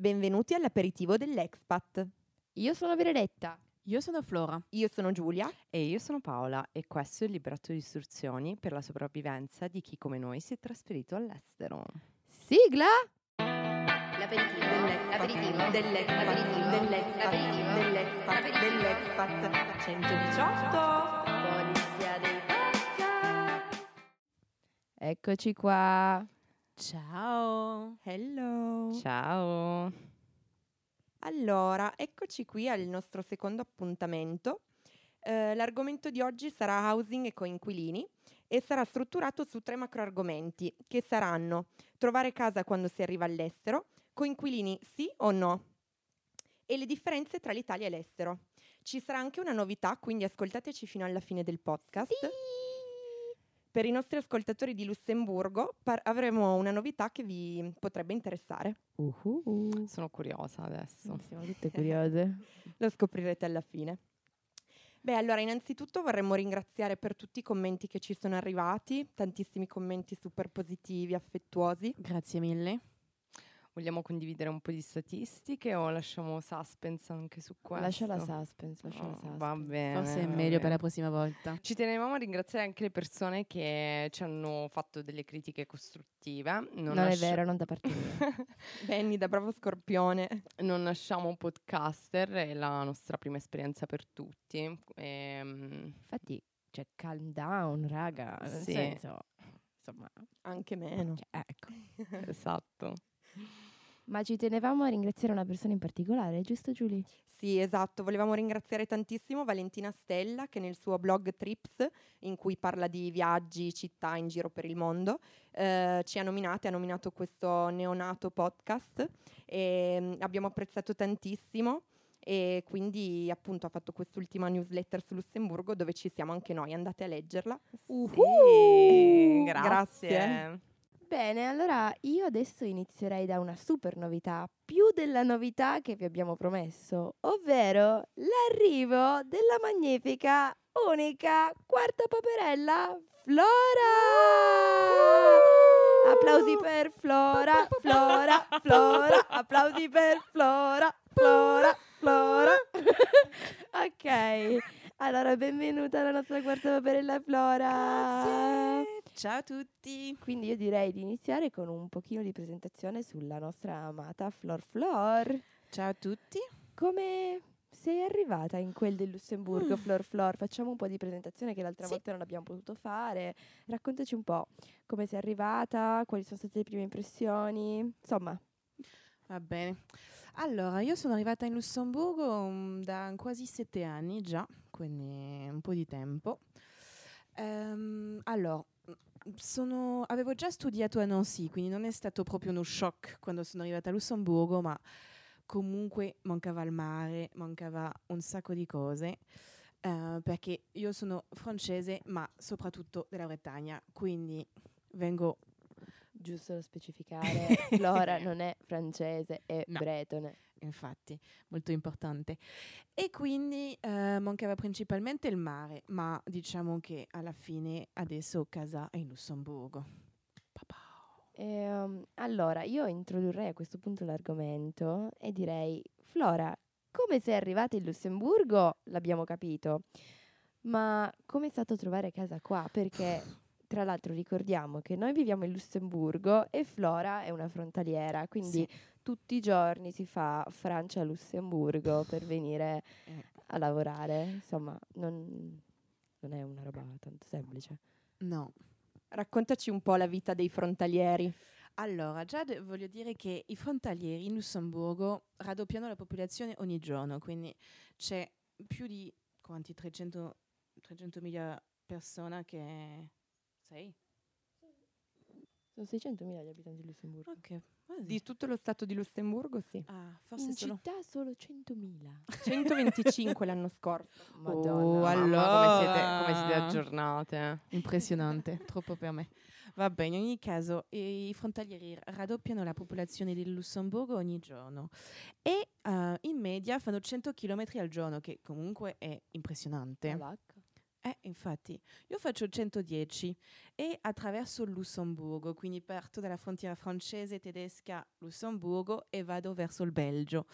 Benvenuti all'aperitivo dell'Expat. Io sono Benedetta. Io sono Flora. Io sono Giulia. E io sono Paola e questo è il libretto di istruzioni per la sopravvivenza di chi come noi si è trasferito all'estero. Sigla! L'aperitivo Dell'Expat. Dell'Expat. Dell'Expat. Dell'Expat. Dell'Expat. 118. Polizia dei podcast. Eccoci qua. Ciao. Hello. Ciao! Allora, eccoci qui al nostro secondo appuntamento. Eh, l'argomento di oggi sarà housing e coinquilini e sarà strutturato su tre macro argomenti che saranno trovare casa quando si arriva all'estero, coinquilini sì o no e le differenze tra l'Italia e l'estero. Ci sarà anche una novità, quindi ascoltateci fino alla fine del podcast. Per i nostri ascoltatori di Lussemburgo par- avremo una novità che vi potrebbe interessare. Uhuhu. Sono curiosa adesso. Siamo tutte curiose. Lo scoprirete alla fine. Beh, allora, innanzitutto vorremmo ringraziare per tutti i commenti che ci sono arrivati, tantissimi commenti super positivi, affettuosi. Grazie mille. Vogliamo condividere un po' di statistiche o lasciamo suspense anche su questo? Lascia la suspense, lascia la Oh, suspense. Va bene. Forse è meglio per bene. la prossima volta. Ci tenevamo a ringraziare anche le persone che ci hanno fatto delle critiche costruttive. Non, Non, è lascia- vero, non da parte mia. Benny, da bravo scorpione. non nasciamo podcaster, è la nostra prima esperienza per tutti. Ehm, Infatti, cioè, calm down, raga. Nel Sì. senso, insomma, Anche meno. cioè, ecco. esatto. Ma ci tenevamo a ringraziare una persona in particolare, giusto Giulia? Sì, esatto. Volevamo ringraziare tantissimo Valentina Stella che nel suo blog Trips, in cui parla di viaggi, città in giro per il mondo, eh, ci ha nominate, ha nominato questo neonato podcast e mm, abbiamo apprezzato tantissimo e quindi appunto ha fatto quest'ultima newsletter su Lussemburgo dove ci siamo anche noi, andate a leggerla. Sì, Grazie. grazie. Bene, allora io adesso inizierei da una super novità, più della novità che vi abbiamo promesso, ovvero l'arrivo della magnifica, unica, quarta paperella, Flora! Applausi per Flora, Flora, Flora, applausi per Flora, Flora, Flora. ok, allora benvenuta alla nostra quarta paperella Flora. Ciao a tutti. Quindi io direi di iniziare con un pochino di presentazione sulla nostra amata Flor Flor. Ciao a tutti. Come sei arrivata in quel del Lussemburgo, Mm. Flor Flor? Facciamo un po' di presentazione che l'altra Sì. volta non abbiamo potuto fare. Raccontaci un po' come sei arrivata, quali sono state le prime impressioni. Insomma, Va bene. Allora, io sono arrivata in Lussemburgo mm, da quasi sette anni già, quindi un po' di tempo. Ehm, allora, sono- avevo già studiato a Nancy, quindi non è stato proprio uno shock quando sono arrivata a Lussemburgo, ma comunque mancava il mare, mancava un sacco di cose. eh, perché io sono francese, ma soprattutto della Bretagna, quindi vengo giusto da specificare, Flora non è francese, è No. bretone. Infatti, molto importante. E quindi eh, mancava principalmente il mare, ma diciamo che alla fine adesso casa è in Lussemburgo. Ehm, allora, io introdurrei a questo punto l'argomento e direi, Flora, come sei arrivata in Lussemburgo? L'abbiamo capito, ma come è stato trovare casa qua? Perché, tra l'altro, ricordiamo che noi viviamo in Lussemburgo e Flora è una frontaliera, quindi tutti i giorni si fa Francia-Lussemburgo per venire Eh. a lavorare. Insomma, non, non è una roba tanto semplice. No. Raccontaci un po' la vita dei frontalieri. Allora, già de- voglio dire che i frontalieri in Lussemburgo raddoppiano la popolazione ogni giorno, quindi c'è più di quanti 300 300.000 persone che... Sei? Sono 600.000 gli abitanti di Lussemburgo. Ok, quasi. Di tutto lo stato di Lussemburgo, sì. Ah, forse In solo... città solo 100.000. 125 l'anno scorso. Madonna. Oh, Mamma, allora. come siete, come siete aggiornate? Impressionante, troppo per me. Vabbè, in ogni caso, i frontalieri raddoppiano la popolazione del Lussemburgo ogni giorno e eh, in media fanno 100 km al giorno, che comunque è impressionante. Polacca. Eh, infatti, io faccio 110 e attraverso il Lussemburgo, quindi parto dalla frontiera francese tedesca Lussemburgo e vado verso il Belgio.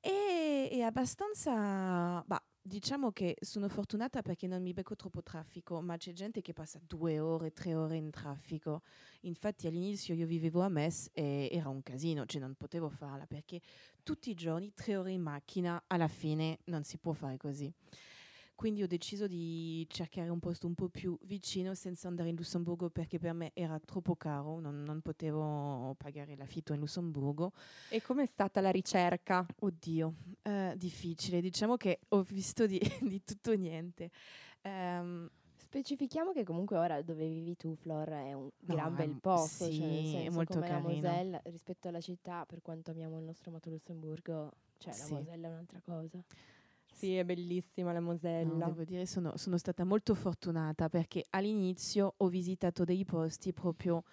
E è abbastanza, bah, diciamo che sono fortunata perché non mi becco troppo traffico, ma c'è gente che passa due ore, tre ore in traffico. Infatti all'inizio io vivevo a Metz e era un casino, cioè non potevo farla perché tutti i giorni tre ore in macchina, alla fine non si può fare così. Quindi ho deciso di cercare un posto un po' più vicino senza andare in Lussemburgo perché per me era troppo caro, non, non potevo pagare l'affitto in Lussemburgo. E com'è stata la ricerca? Oddio, eh, difficile, diciamo che ho visto di, di tutto e niente. Ehm, Specifichiamo che comunque ora dove vivi tu, Flor, è un No, gran bel posto, sì, cioè è molto come la carino. Mosella rispetto alla città, per quanto amiamo il nostro amato Lussemburgo, cioè Sì. la Mosella è un'altra cosa. Sì, è bellissima la no, Mosella. devo dire sono, sono stata molto fortunata perché all'inizio ho visitato dei posti proprio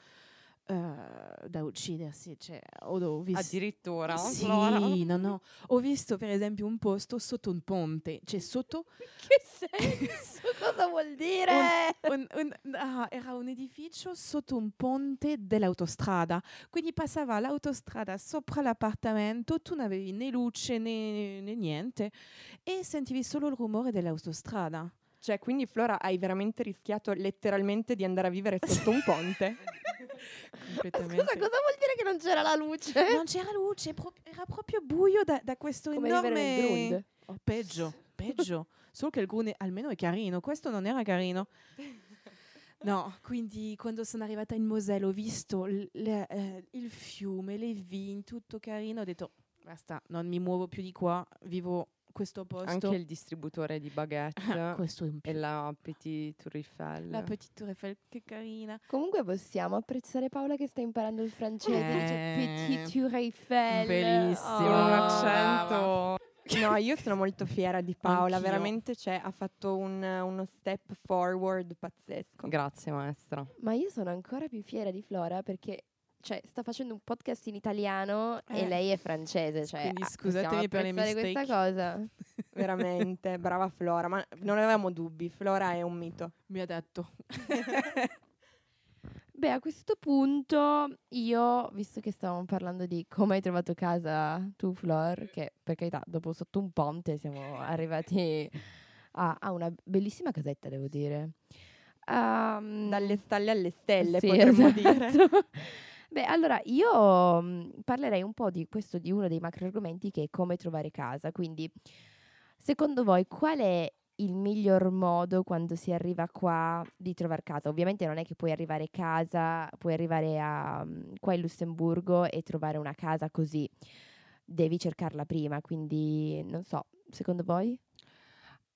eh, da uccidersi, cioè ho, visto... Addirittura. Sì, no, no. Ho visto per esempio un posto sotto un ponte, cioè sotto Che senso? Cosa vuol dire? un- un- ah, era un edificio sotto un ponte dell'autostrada. Quindi passava l'autostrada sopra l'appartamento, tu non avevi né luce né, né niente e sentivi solo il rumore dell'autostrada. Cioè, quindi Flora hai veramente rischiato letteralmente di andare a vivere sotto un ponte? Scusa, cosa vuol dire che non c'era la luce? Non c'era luce, pro- era proprio buio da, da questo Come enorme... Grund. Oh. Peggio, peggio. Solo che il Grune almeno è carino, questo non era carino. No, quindi quando sono arrivata in Mosella ho visto l- le- eh, il fiume, le vigne, tutto carino, ho detto basta, non mi muovo più di qua, vivo questo posto. Anche il distributore di baguette Ah, questo è un e la Petit Tour Eiffel. La Petite Tour Eiffel, che carina. Comunque possiamo apprezzare Paola che sta imparando il francese. Eh, Petit Tour Eiffel. bellissimo. Oh. accento. No, io sono molto fiera di Paola, Anch'io. veramente cioè, ha fatto un- uno step forward pazzesco. Grazie maestra. Ma io sono ancora più fiera di Flora perché cioè, sta facendo un podcast in italiano e Eh. lei è francese. Cioè, Quindi ah, scusatemi possiamo per le apprezzare questa cosa. Veramente, brava Flora, ma non avevamo dubbi, Flora è un mito. Mi ha detto. Beh, a questo punto io, visto che stavamo parlando di come hai trovato casa tu, Flor, che per carità, dopo sotto un ponte siamo arrivati a, a una bellissima casetta, devo dire. Ehm, Dalle stalle alle stelle, sì, potremmo esatto. dire. Beh, allora io mh, parlerei un po' di questo, di uno dei macro argomenti che è come trovare casa. Quindi, secondo voi, qual è il miglior modo quando si arriva qua di trovare casa? Ovviamente non è che puoi arrivare a casa, puoi arrivare a, mh, qua in Lussemburgo e trovare una casa così. Devi cercarla prima, quindi non so, secondo voi?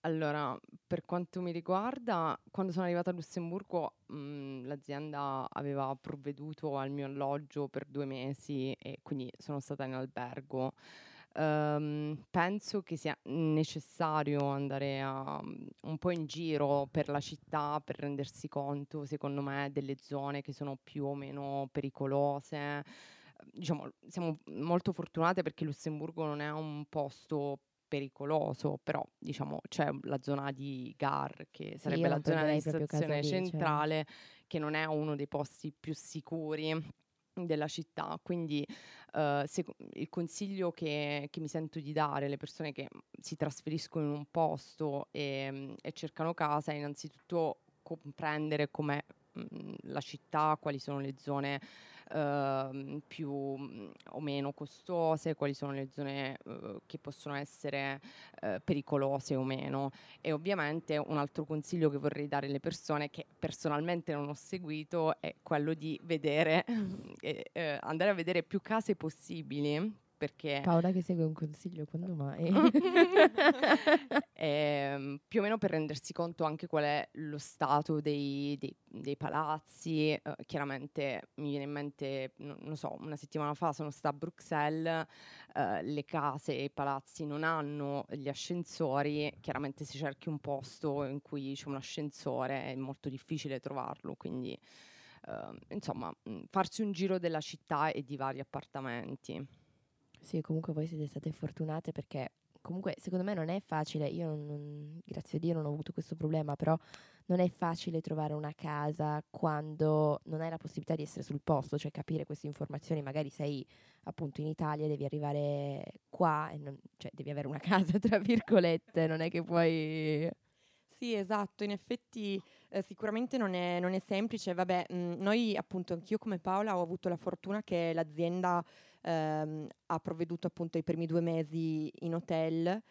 Allora, per quanto mi riguarda, quando sono arrivata a Lussemburgo, mh, l'azienda aveva provveduto al mio alloggio per due mesi e quindi sono stata in albergo. Ehm, penso che sia necessario andare a, un po' in giro per la città per rendersi conto, secondo me, delle zone che sono più o meno pericolose. Diciamo, siamo molto fortunate perché Lussemburgo non è un posto pericoloso, però diciamo c'è la zona di Gar che sarebbe la zona di stazione lì, cioè. centrale che non è uno dei posti più sicuri della città, quindi eh, seco- il consiglio che, che mi sento di dare alle persone che si trasferiscono in un posto e, e cercano casa è innanzitutto comprendere com'è la città, quali sono le zone ehm, più o meno costose, quali sono le zone eh, che possono essere eh, pericolose o meno. E ovviamente un altro consiglio che vorrei dare alle persone che personalmente non ho seguito è quello di vedere, eh, eh, andare a vedere più case possibili. Perché Paola che segue un consiglio, quando mai? Ehm, più o meno per rendersi conto anche qual è lo stato dei, dei- dei palazzi. eh, chiaramente mi viene in mente, no- non so, una settimana fa sono stata a Bruxelles, eh, le case e i palazzi non hanno gli ascensori, chiaramente se cerchi un posto in cui c'è un ascensore è molto difficile trovarlo, quindi ehm, insomma mh, farsi un giro della città e di vari appartamenti. Sì, comunque voi siete state fortunate perché comunque secondo me non è facile, io non, non- grazie a Dio non ho avuto questo problema, però non è facile trovare una casa quando non hai la possibilità di essere sul posto, cioè capire queste informazioni, magari sei appunto in Italia, devi arrivare qua e non- cioè devi avere una casa, tra virgolette, non è che puoi... Sì, esatto, in effetti eh, sicuramente non è, non è semplice. Vabbè, mh, noi appunto, anch'io come Paola ho avuto la fortuna che l'azienda ehm, ha provveduto appunto i primi due mesi in hotel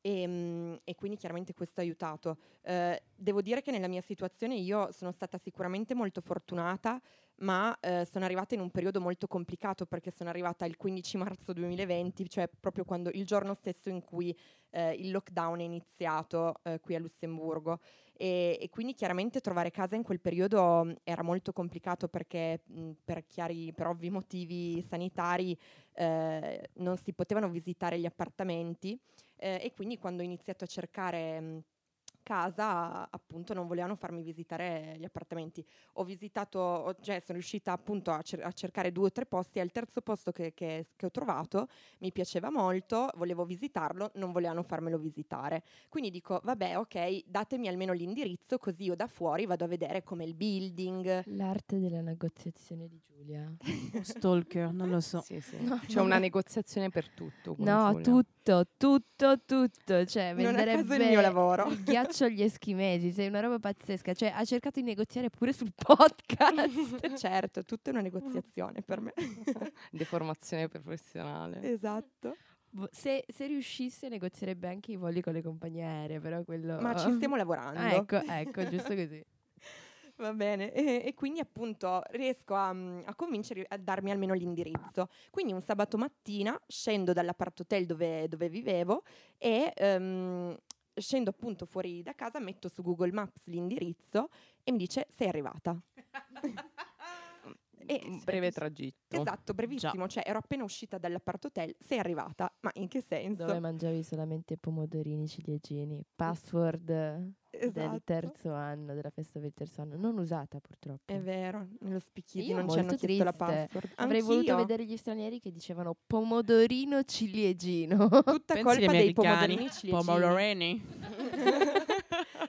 e, mh, e quindi chiaramente questo ha aiutato. Eh, devo dire che nella mia situazione io sono stata sicuramente molto fortunata, ma eh, sono arrivata in un periodo molto complicato perché sono arrivata il 15 marzo 2020, cioè proprio quando il giorno stesso in cui eh, il lockdown è iniziato eh, qui a Lussemburgo e, e quindi chiaramente trovare casa in quel periodo era molto complicato perché mh, per chiari, per ovvi motivi sanitari eh, non si potevano visitare gli appartamenti eh, e quindi quando ho iniziato a cercare mh, casa appunto non volevano farmi visitare gli appartamenti ho visitato cioè sono riuscita appunto a, cer- a cercare due o tre posti e al terzo posto che, che- che ho trovato mi piaceva molto volevo visitarlo non volevano farmelo visitare quindi dico vabbè ok datemi almeno l'indirizzo così io da fuori vado a vedere come il building L'arte della negoziazione di Giulia. Stalker, non lo so. Sì, sì. No, C'è una no. negoziazione per tutto. No, Giulia. tutto, tutto, tutto. Cioè, Non venderebbe il mio lavoro. il ghiaccio agli eschimesi. Sei una roba pazzesca. Cioè, ha cercato di negoziare pure sul podcast. certo tutta una negoziazione per me Deformazione professionale. esatto se, se riuscisse, negozierebbe anche i voli con le compagnie aeree. Però quello. ma ci stiamo lavorando Ah, ecco, ecco, giusto così. Va bene, e, e quindi appunto riesco a, mm, a convincere a darmi almeno l'indirizzo. Quindi un sabato mattina scendo dall'appart-hotel dove, dove vivevo e ehm, scendo appunto fuori da casa, metto su Google Maps l'indirizzo e mi dice sei arrivata. E- Un breve tragitto. Esatto, brevissimo, cioè ero appena uscita dall'appart-hotel, sei arrivata, ma in che senso? Dove mangiavi solamente pomodorini ciliegini. Password del Esatto. terzo anno, della festa del terzo anno. Non usata purtroppo. È vero, nello Io non ci hanno chiesto la triste. password. Avrei voluto vedere gli stranieri che dicevano pomodorino ciliegino. tutta Pensi colpa dei americani? pomodorini ciliegini. Pomodorini.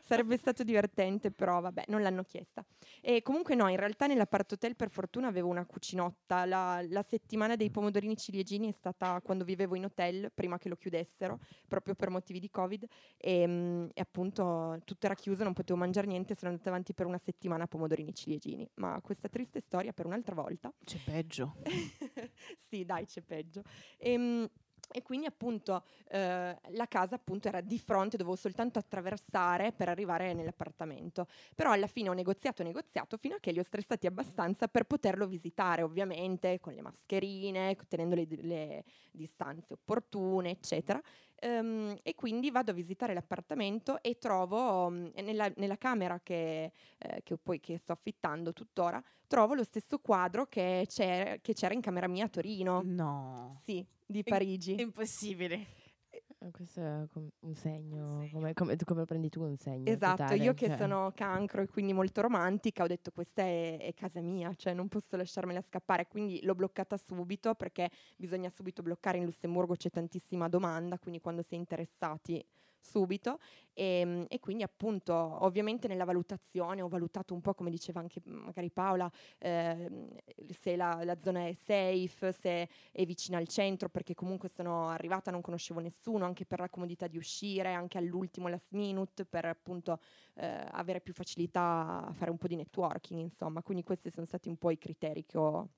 Sarebbe stato divertente, però vabbè, non l'hanno chiesta. E comunque no, in realtà nell'appart-hotel per fortuna avevo una cucinotta. La, la settimana dei pomodorini ciliegini è stata quando vivevo in hotel, prima che lo chiudessero, proprio per motivi di Covid. E, mm, e appunto tutto era chiuso, non potevo mangiare niente, sono andata avanti per una settimana a pomodorini ciliegini. Ma questa triste storia per un'altra volta. C'è peggio. sì, dai, c'è peggio. Ehm, E, quindi appunto eh, la casa appunto era di fronte, dovevo soltanto attraversare per arrivare nell'appartamento. Però alla fine ho negoziato, negoziato fino a che li ho stressati abbastanza per poterlo visitare, ovviamente con le mascherine, tenendo le, le distanze opportune, eccetera. Ehm, e quindi vado a visitare l'appartamento e trovo mm, nella, nella camera che, eh, che poi che sto affittando tuttora, trovo lo stesso quadro che c'era, che c'era in camera mia a Torino. No. Sì, di Parigi. Impossibile. Eh, Questo è un segno, come, come, come lo prendi tu un segno? Esatto, totale, io che cioè. sono cancro e quindi molto romantica, ho detto questa è, è casa mia, cioè non posso lasciarmela scappare, quindi l'ho bloccata subito perché bisogna subito bloccare in Lussemburgo, c'è tantissima domanda, quindi quando si è interessati subito. E, e quindi appunto ovviamente nella valutazione ho valutato un po' come diceva anche magari Paola ehm, se la, la zona è safe, se è vicina al centro perché comunque sono arrivata non conoscevo nessuno anche per la comodità di uscire anche all'ultimo last minute per appunto eh, avere più facilità a fare un po' di networking insomma. Quindi questi sono stati un po' i criteri che ho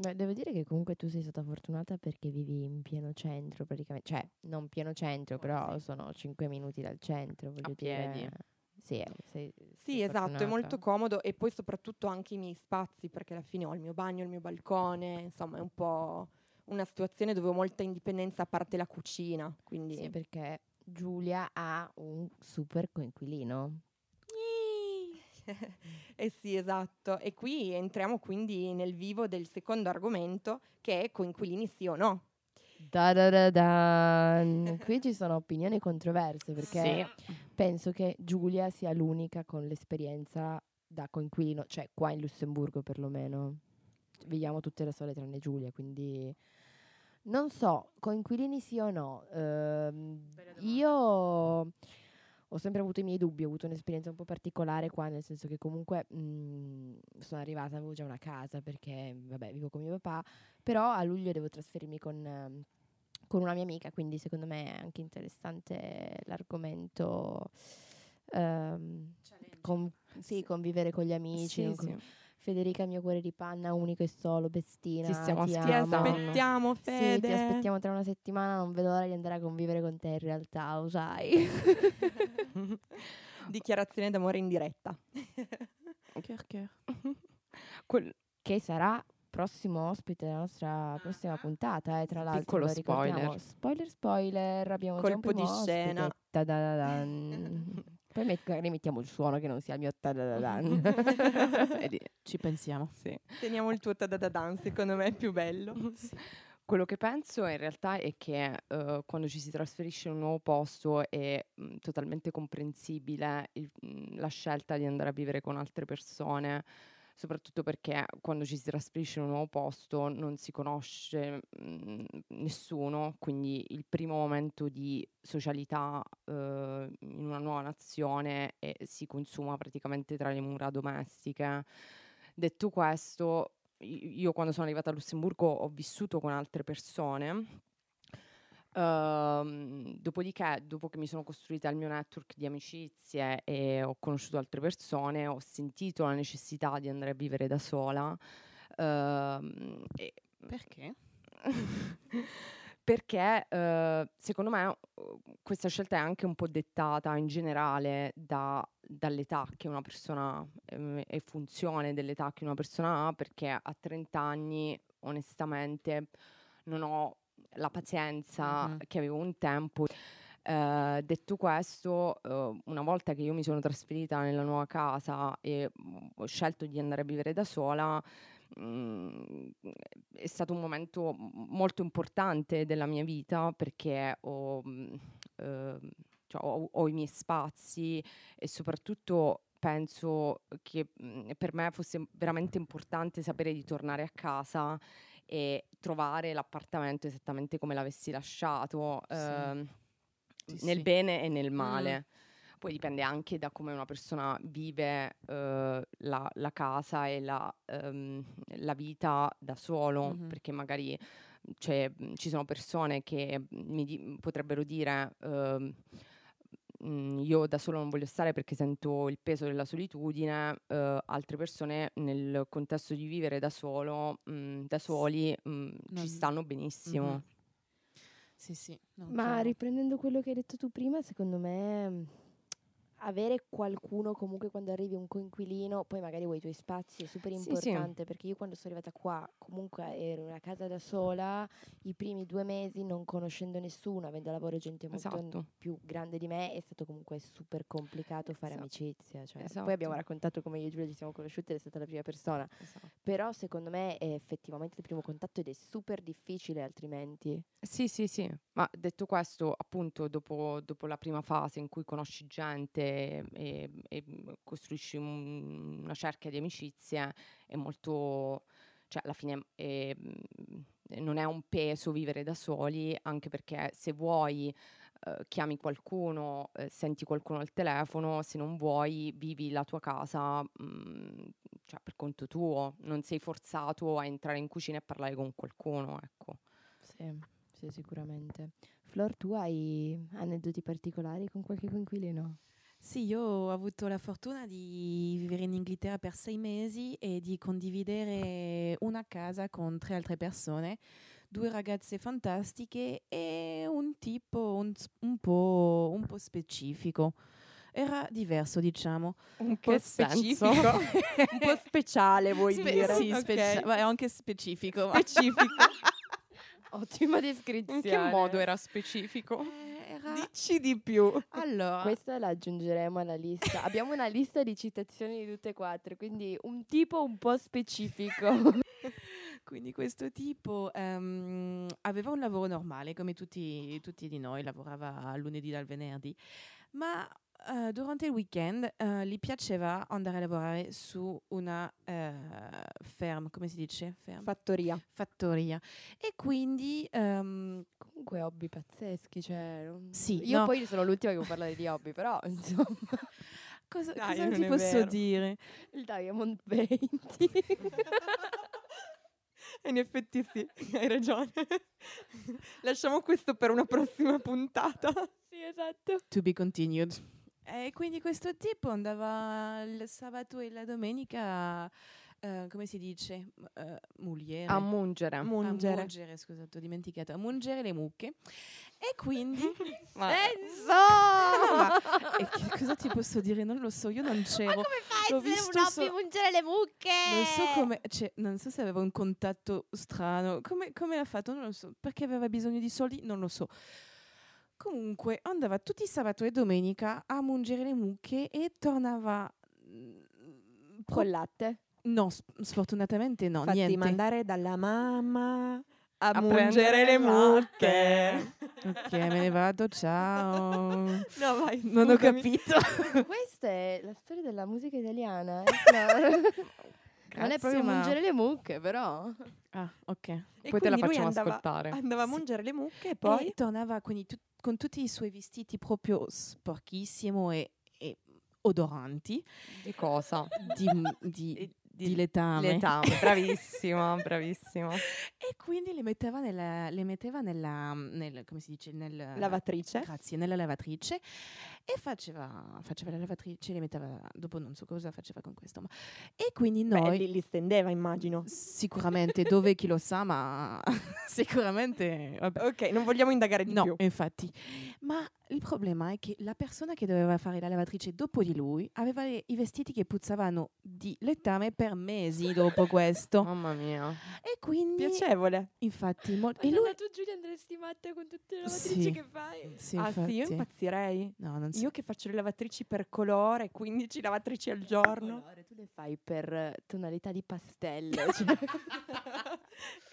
Beh, devo dire che comunque tu sei stata fortunata perché vivi in pieno centro praticamente, cioè non pieno centro, però sono 5 minuti dal centro, voglio piedi. dire. Sì, eh, sei, Sì, sei esatto, è molto comodo e poi soprattutto anche i miei spazi perché alla fine ho il mio bagno, il mio balcone, insomma è un po' una situazione dove ho molta indipendenza a parte la cucina, quindi Sì, perché Giulia ha un super coinquilino. eh sì, esatto. E qui entriamo quindi nel vivo del secondo argomento che è coinquilini sì o no. Da da da dan. Qui ci sono opinioni controverse perché Sì. penso che Giulia sia l'unica con l'esperienza da coinquilino, cioè qua in Lussemburgo perlomeno. Viviamo tutte da sole tranne Giulia, quindi Non so, coinquilini sì o no. Ehm, io ho sempre avuto i miei dubbi, ho avuto un'esperienza un po' particolare qua, nel senso che comunque mh, sono arrivata, avevo già una casa perché, vabbè, vivo con mio papà, però a luglio devo trasferirmi con, con una mia amica, quindi secondo me è anche interessante l'argomento. ehm, con- sì, convivere con gli amici. Sì, con- sì. Federica, mio cuore di panna, unico e solo, bestina. Ti stiamo ti Ti aspettando. amo. aspettiamo, Sì, Fede. ti aspettiamo tra una settimana, non vedo l'ora di andare a convivere con te in realtà, lo sai. Dichiarazione d'amore in diretta. Quel- che sarà prossimo ospite della nostra prossima puntata, eh, tra l'altro. Piccolo spoiler. Spoiler, spoiler, abbiamo Colpo già un di scena. Ta-da-da-dan. Poi met- magari mettiamo il suono che non sia il mio ta-da-da-dan. Ci pensiamo. sì. Teniamo il tuo da secondo me è più bello. Quello che penso in realtà è che eh, quando ci si trasferisce in un nuovo posto è mh, totalmente comprensibile il- mh, la scelta di andare a vivere con altre persone, soprattutto perché quando ci si trasferisce in un nuovo posto non si conosce mh, nessuno, quindi il primo momento di socialità eh, in una nuova nazione eh, si consuma praticamente tra le mura domestiche. Detto questo, io quando sono arrivata a Lussemburgo ho vissuto con altre persone. Ehm, dopodiché, dopo che mi sono costruita il mio network di amicizie e ho conosciuto altre persone, ho sentito la necessità di andare a vivere da sola. ehm, e- Perché? perché eh, secondo me questa scelta è anche un po' dettata in generale da- dall'età che una persona ehm, e funzione dell'età che una persona ha, perché a 30 anni onestamente non ho la pazienza Mhm. che avevo un tempo. Eh, detto questo, eh, una volta che io mi sono trasferita nella nuova casa e ho scelto di andare a vivere da sola, mm, è stato un momento molto importante della mia vita perché ho, mm, ehm, cioè, ho- ho i miei spazi e soprattutto penso che mm, per me fosse veramente importante sapere di tornare a casa e trovare l'appartamento esattamente come l'avessi lasciato, Sì. ehm, Sì, nel sì. bene e nel male. Poi dipende anche da come una persona vive eh, la, la casa e la, ehm, la vita da solo, Mhm. perché magari c'è- ci sono persone che mi di- potrebbero dire ehm, "Mm, io da solo non voglio stare perché sento il peso della solitudine, eh, altre persone nel contesto di vivere da solo, mm, da soli, mm, Non- ci stanno benissimo. Mhm. Sì, sì. no, Ma riprendendo quello che hai detto tu prima, secondo me mh, avere qualcuno comunque quando arrivi un coinquilino, poi magari vuoi i tuoi spazi, è super Sì, sì. importante perché io quando sono arrivata qua comunque ero in una casa da sola, i primi due mesi non conoscendo nessuno, avendo a lavoro gente molto Esatto. più grande di me, è stato comunque super complicato fare Esatto. amicizia. cioè. Esatto. Poi abbiamo raccontato come io e Giulia ci siamo conosciute, è stata la prima persona, Esatto. però secondo me è effettivamente il primo contatto ed è super difficile altrimenti. Sì, sì, sì, ma detto questo, appunto, dopo, dopo la prima fase in cui conosci gente e, e, costruisci un- una cerchia di amicizie, è molto, cioè alla fine è, mm, non è un peso vivere da soli, anche perché se vuoi eh, chiami qualcuno, eh, senti qualcuno al telefono, se non vuoi vivi la tua casa mm, cioè, per conto tuo, non sei forzato a entrare in cucina e parlare con qualcuno, ecco. Sì, sì, sicuramente. Flor, tu hai aneddoti particolari con qualche coinquilino? Sì, io ho avuto la fortuna di vivere in Inghilterra per sei mesi e di condividere una casa con tre altre persone, due ragazze fantastiche e un tipo un, un po', un po' specifico. Era diverso, diciamo. Un po' specifico. un po' speciale vuoi Spe- dire. Sì, Ok. specia- ma è anche specifico. Specifico. Ottima descrizione. In che modo era specifico? Era- Dici di più. Allora, Questa la aggiungeremo alla lista. Abbiamo una lista di citazioni di tutte e quattro, quindi un tipo un po' specifico. Quindi questo tipo ehm, aveva un lavoro normale, come tutti, tutti di noi, lavorava lunedì dal venerdì, ma eh, durante il weekend eh, gli piaceva andare a lavorare su una eh, ferm, come si dice? Ferm? Fattoria. fattoria. E quindi eh, comunque hobby pazzeschi, cioè... non- Sì, Io no. poi sono l'ultima che può parlare di hobby, però insomma, Cosa, Dai, cosa ti posso vero. dire? il Diamond Painting. In effetti sì, hai ragione. Lasciamo questo per una prossima puntata. sì, esatto. To be continued. E quindi questo tipo andava il sabato e la domenica, eh, come si dice, eh, muliere. A mungere. A Mungere. mungere, scusate, ho dimenticato, a mungere le mucche. E quindi... Ma- No, ma- e che cosa ti posso dire? Non lo so, io non c'ero. fai L'ho visto so- mungere le mucche? Non so come, cioè, non so se aveva un contatto strano. Come, come ha fatto? Non lo so. Perché aveva bisogno di soldi? Non lo so. Comunque andava tutti i sabato e domenica a mungere le mucche e tornava. mm, Col latte. No, sfortunatamente no, Fatti niente. mandare dalla mamma a, A mungere le mucche. Ok, me ne vado, ciao. No, vai. Non ho scusami. capito. Questa è la storia della musica italiana. eh, Flora. non è Grazie, proprio ma- mungere le mucche, però. Ah, ok. E Poi te la facciamo andava, ascoltare. Andava a Sì. mungere le mucche e Poi poi... tornava quindi tut- con tutti i suoi vestiti proprio sporchissimo e, e odoranti Di cosa? di, di, Di- di letame. Letame, bravissima, bravissima. E quindi le metteva nella, le metteva nella, nel, come si dice, nel, Lavatrice. Grazie, nella lavatrice e faceva, faceva la lavatrice, le metteva, dopo non so cosa faceva con questo, ma, e quindi Beh, noi, li, li stendeva, immagino. sicuramente, dove chi lo sa, ma sicuramente, vabbè. Ok, non vogliamo indagare di No, più. infatti. Ma il problema è che la persona che doveva fare la lavatrice dopo di lui aveva le- i vestiti che puzzavano di letame per mesi dopo questo. Mamma mia. E quindi, Piacevole. infatti, mol- e lui... tu Giulia andresti matta con tutte le lavatrici Sì. che fai. Sì, ah sì, io infatti. impazzirei. No, non Io che faccio le lavatrici per colore, 15 lavatrici al giorno. tu le fai per tonalità di pastello. cioè.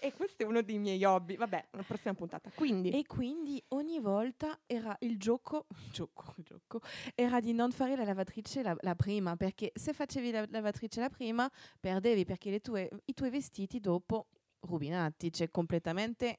e questo è uno dei miei hobby. Vabbè, una prossima puntata. Quindi, E quindi ogni volta era il gioco, gioco, gioco, era di non fare la lavatrice la, la prima, perché se facevi la lavatrice la prima perdevi, perché tue- i tuoi vestiti dopo rovinati, cioè completamente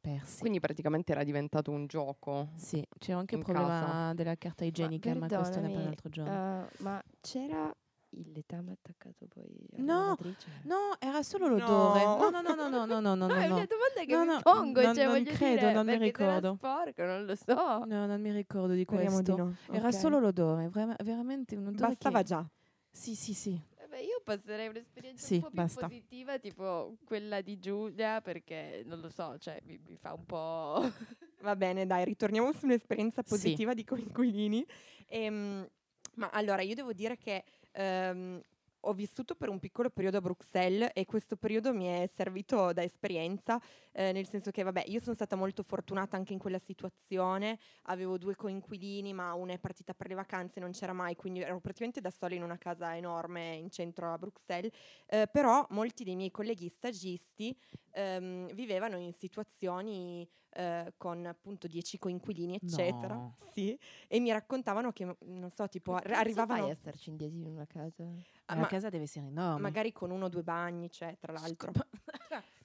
persi. Quindi praticamente era diventato un gioco. sì, c'era anche il problema casa. della carta igienica, ma, questo ne parla un altro giorno. Uh, ma c'era il letame attaccato poi alla No, no, era solo l'odore. No. No, no, no, no, no, no, no, no, No, è no. una domanda che No, mi no, pongo, non- cioè non voglio credo, dire, non mi ricordo. sporco, non lo so. No, non mi ricordo di speriamo questo. di no. Era Ok. solo l'odore, vera- veramente un odore Bastava che... già. Sì, sì, sì. Vabbè, io passerei un'esperienza Sì, un po' più basta. positiva, tipo quella di Giulia, perché non lo so, cioè mi, mi fa un po'... Va bene, dai, ritorniamo su un'esperienza Sì. positiva di coinquilini. Ehm, ma allora, io devo dire che ehm, ho vissuto per un piccolo periodo a Bruxelles e questo periodo mi è servito da esperienza, eh, nel senso che, vabbè, io sono stata molto fortunata anche in quella situazione, avevo due coinquilini, ma una è partita per le vacanze, non c'era mai, quindi ero praticamente da sola in una casa enorme in centro a Bruxelles, eh, però molti dei miei colleghi stagisti ehm, vivevano in situazioni eh, con appunto 10 coinquilini, eccetera. No. Sì, e mi raccontavano che, non so, tipo, arri- arrivavano fai a starci in dieci in una casa? ah, la ma- casa deve essere enorme. magari con uno o due bagni, cioè, tra l'altro.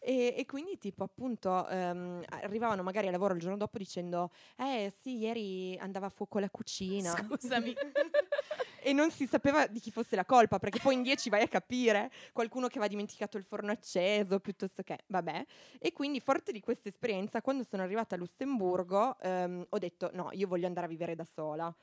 E, e quindi, tipo, appunto, ehm, arrivavano magari a lavoro il giorno dopo dicendo: Eh sì, ieri andava a fuoco la cucina. Scusami. e non si sapeva di chi fosse la colpa, perché poi in dieci vai a capire qualcuno che aveva dimenticato il forno acceso, piuttosto che, vabbè. E quindi, forte di questa esperienza, quando sono arrivata a Lussemburgo, ehm, ho detto: No, io voglio andare a vivere da sola.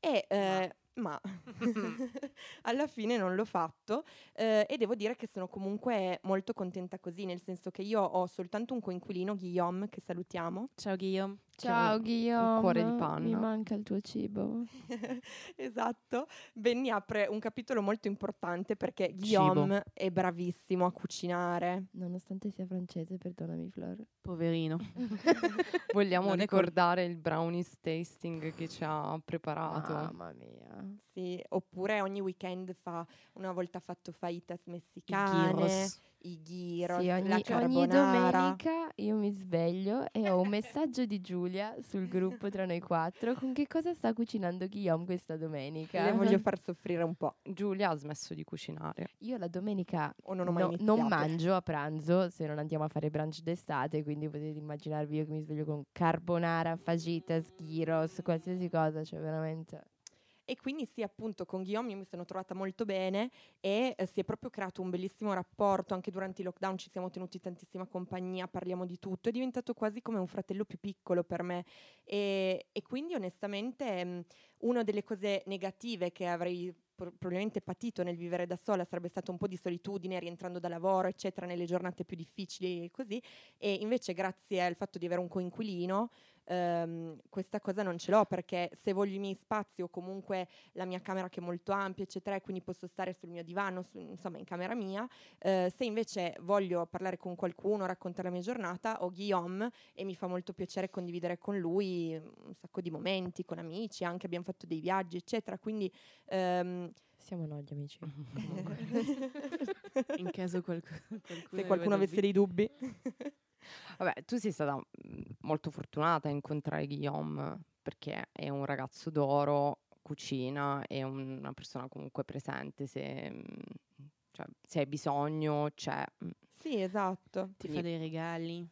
E, eh, ma, alla fine non l'ho fatto eh, e devo dire che sono comunque molto contenta così, nel senso che io ho soltanto un coinquilino, Guillaume, che salutiamo. Ciao Guillaume. Ciao un Guillaume, cuore di panna. mi manca il tuo cibo. esatto. Benny apre un capitolo molto importante perché Guillaume è bravissimo a cucinare. Nonostante sia francese, perdonami Flor. Poverino. Vogliamo Non è col- ricordare il brownies tasting che ci ha preparato. Mamma mia. Sì, oppure ogni weekend fa, una volta fatto fajitas messicane. I gyros, Sì, la ogni, ogni domenica io mi sveglio e ho un messaggio di Giulia sul gruppo tra noi quattro con che cosa sta cucinando Guillaume questa domenica. Le voglio far soffrire un po'. Giulia ha smesso di cucinare. Io la domenica O non ho mai no- iniziato. non mangio a pranzo se non andiamo a fare brunch d'estate, quindi potete immaginarvi io che mi sveglio con carbonara, fajitas, gyros, qualsiasi cosa, cioè veramente... E quindi sì, appunto, con Guillaume io mi sono trovata molto bene e eh, si è proprio creato un bellissimo rapporto. Anche durante i lockdown ci siamo tenuti tantissima compagnia, parliamo di tutto. È diventato quasi come un fratello più piccolo per me. E, e quindi onestamente mh, una delle cose negative che avrei pro- probabilmente patito nel vivere da sola sarebbe stato un po' di solitudine rientrando da lavoro, eccetera, nelle giornate più difficili e così. E invece grazie al fatto di avere un coinquilino ehm, questa cosa non ce l'ho perché se voglio i miei spazi o comunque la mia camera che è molto ampia, eccetera, e quindi posso stare sul mio divano, su- insomma in camera mia, eh, se invece voglio parlare con qualcuno, raccontare la mia giornata, ho Guillaume e mi fa molto piacere condividere con lui un sacco di momenti, con amici, anche abbiamo fatto dei viaggi, eccetera, quindi... ehm, Siamo noi gli amici. In caso qualcuno, se qualcuno avesse dei dubbi. Vabbè, tu sei stata mm, molto fortunata a incontrare Guillaume perché è un ragazzo d'oro, cucina, è una persona comunque presente, se, mm, cioè, se hai bisogno c'è. mm. sì, esatto. Ti fa dei regali.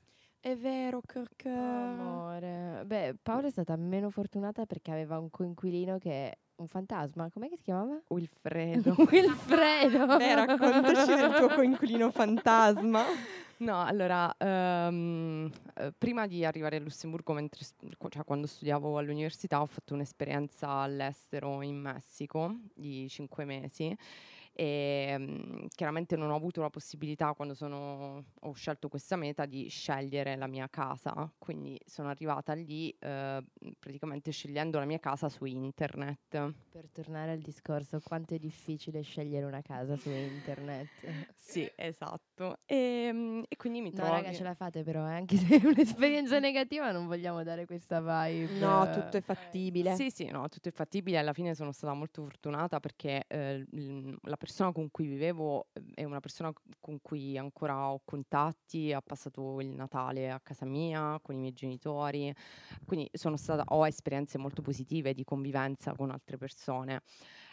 È vero, Kirk. Amore. Beh, Paola è stata meno fortunata perché aveva un coinquilino che è un fantasma. Com'è che si chiamava? Wilfredo. Wilfredo. Beh, raccontaci del tuo coinquilino fantasma. No, allora, eh, prima di arrivare a Lussemburgo, mentre cioè, quando studiavo all'università, ho fatto un'esperienza all'estero in Messico di cinque mesi e mm, chiaramente non ho avuto la possibilità quando sono- ho scelto questa meta di scegliere la mia casa, quindi sono arrivata lì eh, praticamente scegliendo la mia casa su internet. Per tornare al discorso, quanto è difficile scegliere una casa su internet. Sì, esatto. E, mm, e quindi mi No, trovo... raga, ce la fate però, eh, anche se è un'esperienza negativa non vogliamo dare questa vibe. No, tutto è fattibile. Sì, sì, no, tutto è fattibile. Alla fine sono stata molto fortunata perché eh, la persona con cui vivevo eh, è una persona con cui ancora ho contatti, ha passato il Natale a casa mia con i miei genitori, quindi stata, ho esperienze molto positive di convivenza con altre persone.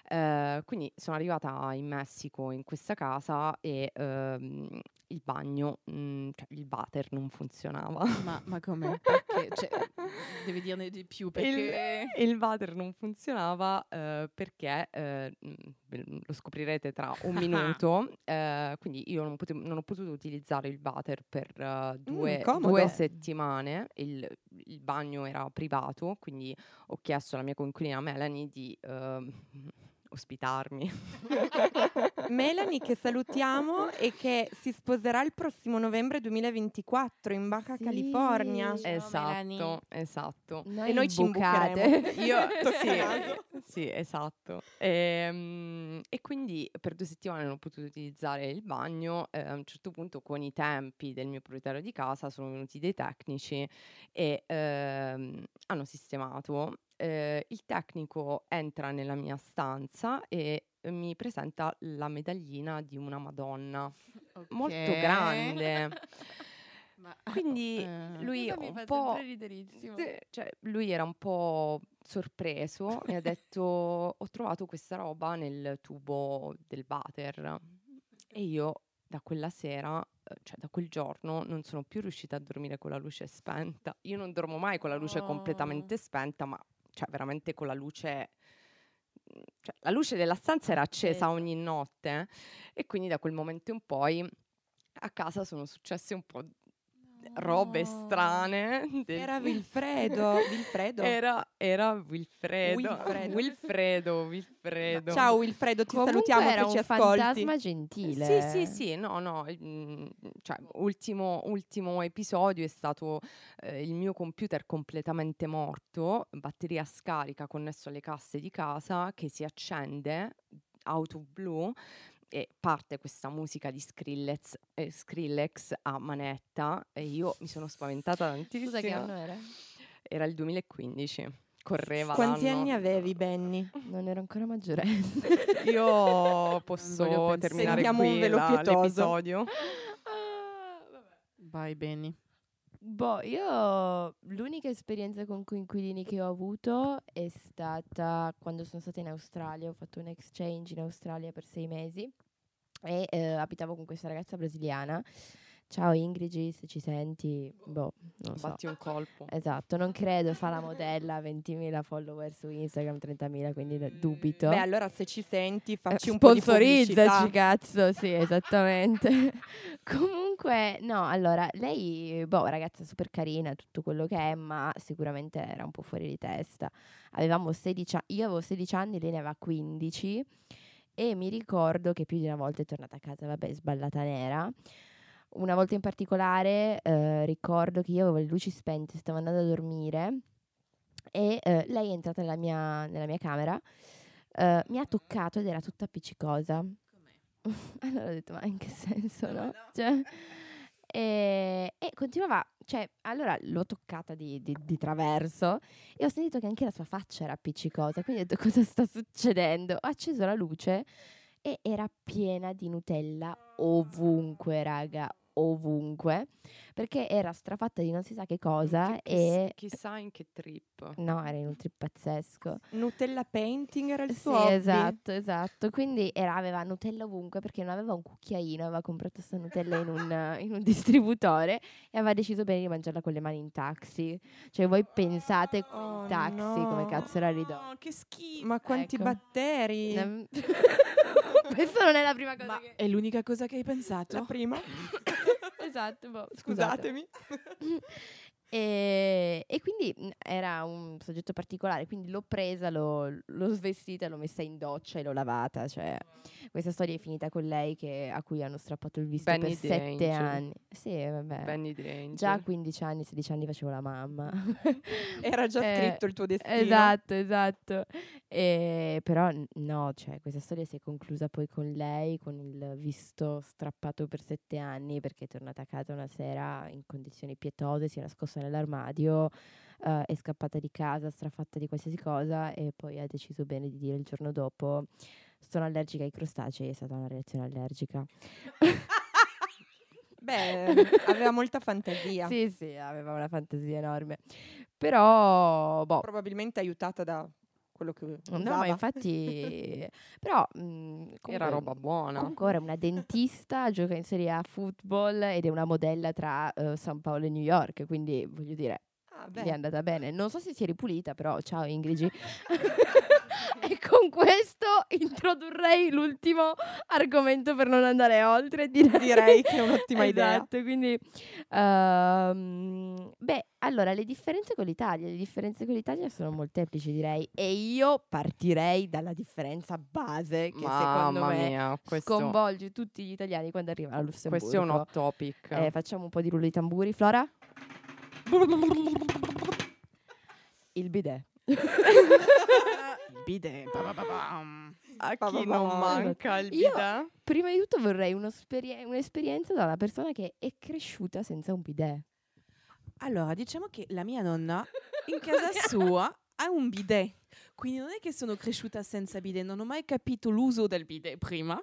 Eh, quindi sono arrivata in Messico in questa casa e ehm, il bagno, mm, cioè il water non funzionava. Ma, ma come? Perché? Cioè, devi dirne di più perché... il, il water non funzionava eh, perché eh, mm, lo scoprirete tra un minuto. eh, quindi io non, potevo- non ho potuto utilizzare il water per eh, due, comodo. due settimane. Il, il bagno era privato, quindi ho chiesto alla mia coinquilina Melanie di ehm, ospitarmi. Melanie che salutiamo e che si sposerà il prossimo novembre 2024 in Baja Sì. California. Esatto, Melanie. esatto. Noi, E noi ci imbucate. Io sì, sì, esatto. Ehm, E, quindi per due settimane non ho potuto utilizzare il bagno. eh, a un certo punto, con i tempi del mio proprietario di casa, sono venuti dei tecnici e ehm, hanno sistemato. Eh, il tecnico entra nella mia stanza e eh, mi presenta la medaglina di una Madonna molto Ok. grande. Ma- Quindi eh, lui un po' cioè, lui era un po' sorpreso e ha detto: Ho trovato questa roba nel tubo del water. E io da quella sera, eh, cioè da quel giorno, non sono più riuscita a dormire con la luce spenta. Io non dormo mai con la luce Oh. completamente spenta, ma cioè veramente con la luce. Cioè, la luce della stanza era accesa Accesa. ogni notte e quindi da quel momento in poi a casa sono successe un po' robe No. strane. del- Era Wilfredo. Wilfredo. Era, era Wilfredo. Wilfredo. Wilfredo, Wilfredo. Ciao Wilfredo, ti Comunque salutiamo era se ci un ascolti. fantasma gentile. Sì, sì, sì, no, no, mm, cioè, ultimo, ultimo episodio è stato eh, il mio computer completamente morto, batteria scarica connesso alle casse di casa che si accende, auto blu, e parte questa musica di Skrillex, eh, Skrillex a manetta e io mi sono spaventata tantissimo. Scusa che anno era? Era il 2015. correva Quanti l'anno. anni avevi, Benny? Non ero ancora maggiorenne. Io posso terminare Segniamo un qui velo la- l'episodio. Vabbè. Vai Benny. Boh, io l'unica esperienza con coinquilini che ho avuto è stata quando sono stata in Australia. Ho fatto un exchange in Australia per sei mesi e eh, abitavo con questa ragazza brasiliana. Ciao Ingrid, se ci senti, boh, non so. Batti un colpo. Esatto, non credo, fa la modella, 20.000 follower su Instagram, 30.000, quindi ne- dubito. Beh, allora se ci senti, Eh, facci un po' di. Sponsorizzaci, cazzo, sì, esattamente. Comunque, no, allora, lei, boh, ragazza super carina, tutto quello che è, ma sicuramente era un po' fuori di testa. Avevamo 16 a- io avevo 16 anni, lei ne aveva 15 e mi ricordo che più di una volta è tornata a casa, vabbè, sballata nera. Una volta in particolare eh, ricordo che io avevo le luci spente, stavo andando a dormire e eh, lei è entrata nella mia, nella mia camera, eh, mi ha toccato ed era tutta appiccicosa. allora ho detto, ma in che senso, no? Cioè, e, e continuava, cioè, allora l'ho toccata di, di- di traverso e ho sentito che anche la sua faccia era appiccicosa, quindi ho detto, cosa sta succedendo? Ho acceso la luce e era piena di Nutella ovunque, raga, ovunque, perché era strafatta di non si sa che cosa Chi- e... Chissà in che trip. No, era in un trip pazzesco. Nutella painting era il Sì, suo hobby? esatto, esatto. Quindi era- aveva Nutella ovunque perché non aveva un cucchiaino, aveva comprato questa Nutella in un, in un distributore e aveva deciso bene di mangiarla con le mani in taxi. Cioè, voi pensate Oh, in taxi come no. cazzo era ridotto. Oh, che schifo. Ma quanti Ecco. batteri? Questa non è la prima cosa Ma che... è l'unica cosa che hai pensato? La prima? esatto, boh, scusate. Scusatemi. E, e quindi mh, era un soggetto particolare, quindi l'ho presa, l'ho, l'ho svestita, l'ho messa in doccia e l'ho lavata. Cioè, questa storia è finita con lei che- a cui hanno strappato il visto Benny per sette anni. Sì, vabbè. Benny Già a 15 anni, 16 anni facevo la mamma. Era già Eh, scritto il tuo destino. Esatto, esatto. E, però n- no, cioè, questa storia si è conclusa poi con lei, con il visto strappato per sette anni, perché è tornata a casa una sera in condizioni pietose, si è nascosta nell'armadio, eh, è scappata di casa, strafatta di qualsiasi cosa e poi ha deciso bene di dire il giorno dopo sono allergica ai crostacei, è stata una reazione allergica. Beh, aveva molta fantasia. Sì, sì, aveva una fantasia enorme. Però, boh, Probabilmente aiutata da quello che No, usava. ma infatti, però mh, Era comunque- roba buona. Comunque ora è una dentista, gioca in Serie A football ed è una modella tra eh, San Paolo e New York, quindi voglio dire, Ah, gli è beh. andata bene. Non so se si è ripulita, però ciao Ingrid. e con questo introdurrei l'ultimo argomento per non andare oltre. Direi, Direi che è un'ottima idea. Esatto, quindi ehm, beh, allora le differenze con l'Italia, le differenze con l'Italia sono molteplici, direi, e io partirei dalla differenza base che secondo Mamma me mia, questo, sconvolge tutti gli italiani quando arrivano a Lussemburgo. questo è un hot topic. Eh, facciamo un po' di rullo di tamburi, Flora? Il bidet. Il bidet. ba ba ba bam. A chi non manca il Io- bidet? Prima di tutto vorrei un'esperienza da una persona che è cresciuta senza un bidet. Allora, diciamo che la mia nonna in casa sua ha un bidet. Quindi non è che sono cresciuta senza bidet, non ho mai capito l'uso del bidet prima.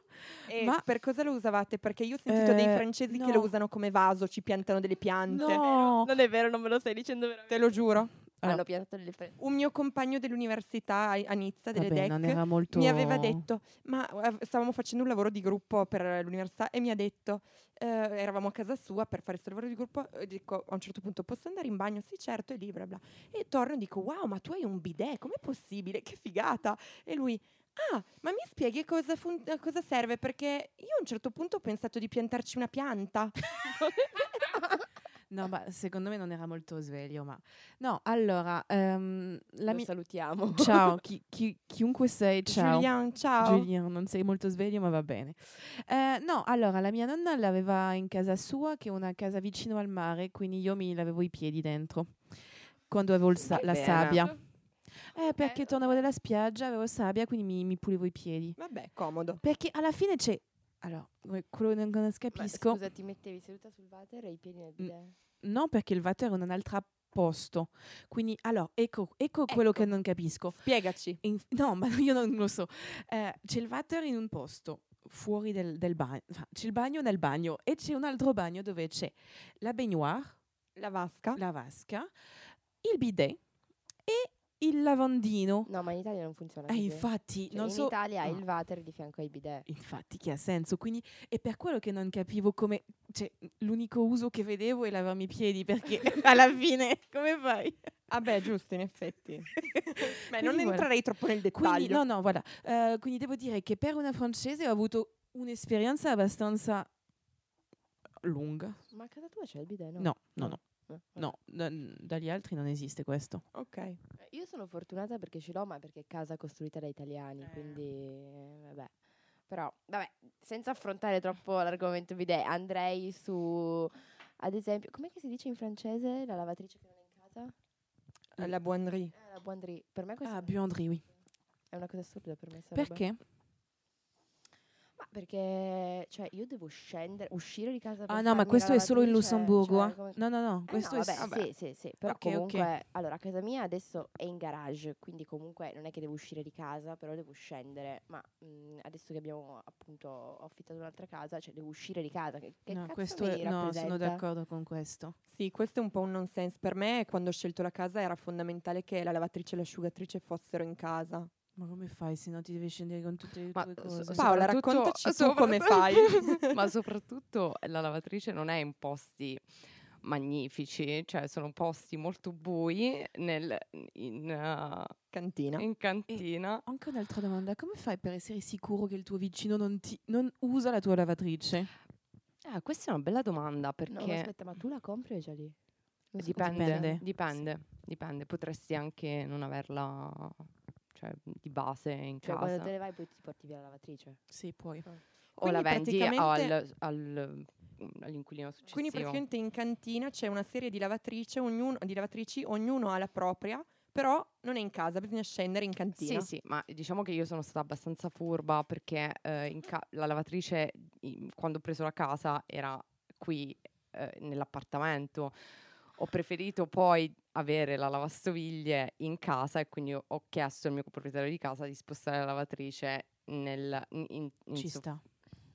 E Ma- per cosa lo usavate? Perché io ho sentito dei Eh, francesi che no. lo usano come vaso, ci piantano delle piante. No, Non è vero, non me lo stai dicendo veramente. Te lo giuro. Allora, Hanno piantato delle fre- Un mio compagno dell'università a Nizza, delle vabbè, DEC, non era molto... mi aveva detto, ma eh, stavamo facendo un lavoro di gruppo per l'università e mi ha detto, eh, eravamo a casa sua per fare questo lavoro di gruppo, e dico a un certo punto posso andare in bagno? Sì certo, e lì bla bla. E torno e dico, wow, ma tu hai un bidet, com'è possibile? Che figata! E lui, ah, ma mi spieghi cosa, fun- cosa serve? Perché io a un certo punto ho pensato di piantarci una pianta. No, ma secondo me non era molto sveglio, ma... No, allora, ehm, la Lo mia... salutiamo. Ciao, chi- chi- chiunque sei, ciao. Julian, ciao. Giuliano, non sei molto sveglio, ma va bene. Eh, no, allora, la mia nonna l'aveva in casa sua, che è una casa vicino al mare, quindi io mi lavevo i piedi dentro, quando avevo sa- la bene. sabbia. Eh, perché tornavo dalla spiaggia, avevo sabbia, quindi mi, mi pulivo i piedi. Vabbè, comodo. Perché alla fine c'è... Allora, que- quello che non Ma capisco... scusa, ti mettevi seduta sul water e i piedi nel bidet? No, perché il water è un'altra posto. Quindi, allora, ecco, ecco quello che non capisco. Spiegaci. In- no, ma io non lo so. Eh, c'è il water in un posto fuori del, del bagno, c'è il bagno nel bagno e c'è un altro bagno dove c'è la baignoire, La vasca. la vasca, il bidet e il lavandino. No, ma in Italia non funziona Eh, così. infatti, Cioè, non in so. Italia hai no. il water di fianco ai bidet. Infatti, che ha senso. Quindi è per quello che non capivo come. Cioè, l'unico uso che vedevo è lavarmi i piedi, perché alla fine come fai? Ah beh, giusto, in effetti. Beh, non voilà. entrerei troppo nel dettaglio. Quindi, no, no, voilà. Eh, quindi devo dire che per una francese ho avuto un'esperienza abbastanza lunga. Ma a casa tua c'è il bidet, no? No, no, no. No. No, da- dagli altri non esiste questo. Ok. Eh, Io sono fortunata perché ce l'ho, ma perché è casa costruita da italiani, Eh. quindi eh, vabbè. Però, vabbè, senza affrontare troppo l'argomento bidet, andrei su, ad esempio, com'è che si dice in francese la lavatrice che non è in casa? La buanderie. Eh, la buanderie. Per me questa Ah, è una- buanderie, oui. è una cosa assurda per me. roba. Perché? Perché, cioè, io devo scendere, uscire di casa per Ah no, ma questo è solo in lavatrice, Lussemburgo. cioè, come- No, no, no, Eh questo no, è... vabbè, vabbè. sì, sì, sì, però Ok, ok. comunque, allora, casa mia adesso è in garage, quindi comunque non è che devo uscire di casa, però devo scendere, ma mh, adesso che abbiamo appunto ho affittato un'altra casa, cioè devo uscire di casa, che, che no, cazzo questo mi è... No, sono d'accordo con questo. Sì, questo è un po' un nonsense. Per me, quando ho scelto la casa, era fondamentale che la lavatrice e l'asciugatrice fossero in casa. Ma come fai se no ti devi scendere con tutte le Ma tue cose? Paola, raccontaci tu come soprattutto- Ma soprattutto la lavatrice non è in posti magnifici, cioè sono posti molto bui nel- in, uh, Cantina. in cantina. Anche un'altra domanda, come fai per essere sicuro che il tuo vicino non, ti, non usa la tua lavatrice? Ah, questa è una bella domanda No, perché ma aspetta, ma tu la compri o è già lì? Dipende, Dipende. dipende, dipende, Potresti anche non averla cioè, di base in Cioè, casa. quando te ne vai poi ti porti via la lavatrice. Sì, puoi. o la vendi al, al- all'inquilino successivo. Quindi praticamente in cantina c'è una serie di lavatrici, ognuno, di lavatrici, ognuno ha la propria, però non è in casa, bisogna scendere in cantina. Sì, sì, ma diciamo che io sono stata abbastanza furba perché eh, in ca- la lavatrice in- quando ho preso la casa era qui eh, nell'appartamento. Ho preferito poi avere la lavastoviglie in casa e quindi ho, chiesto al mio proprietario di casa di spostare la lavatrice nel, in, in- in Ci soff- sta.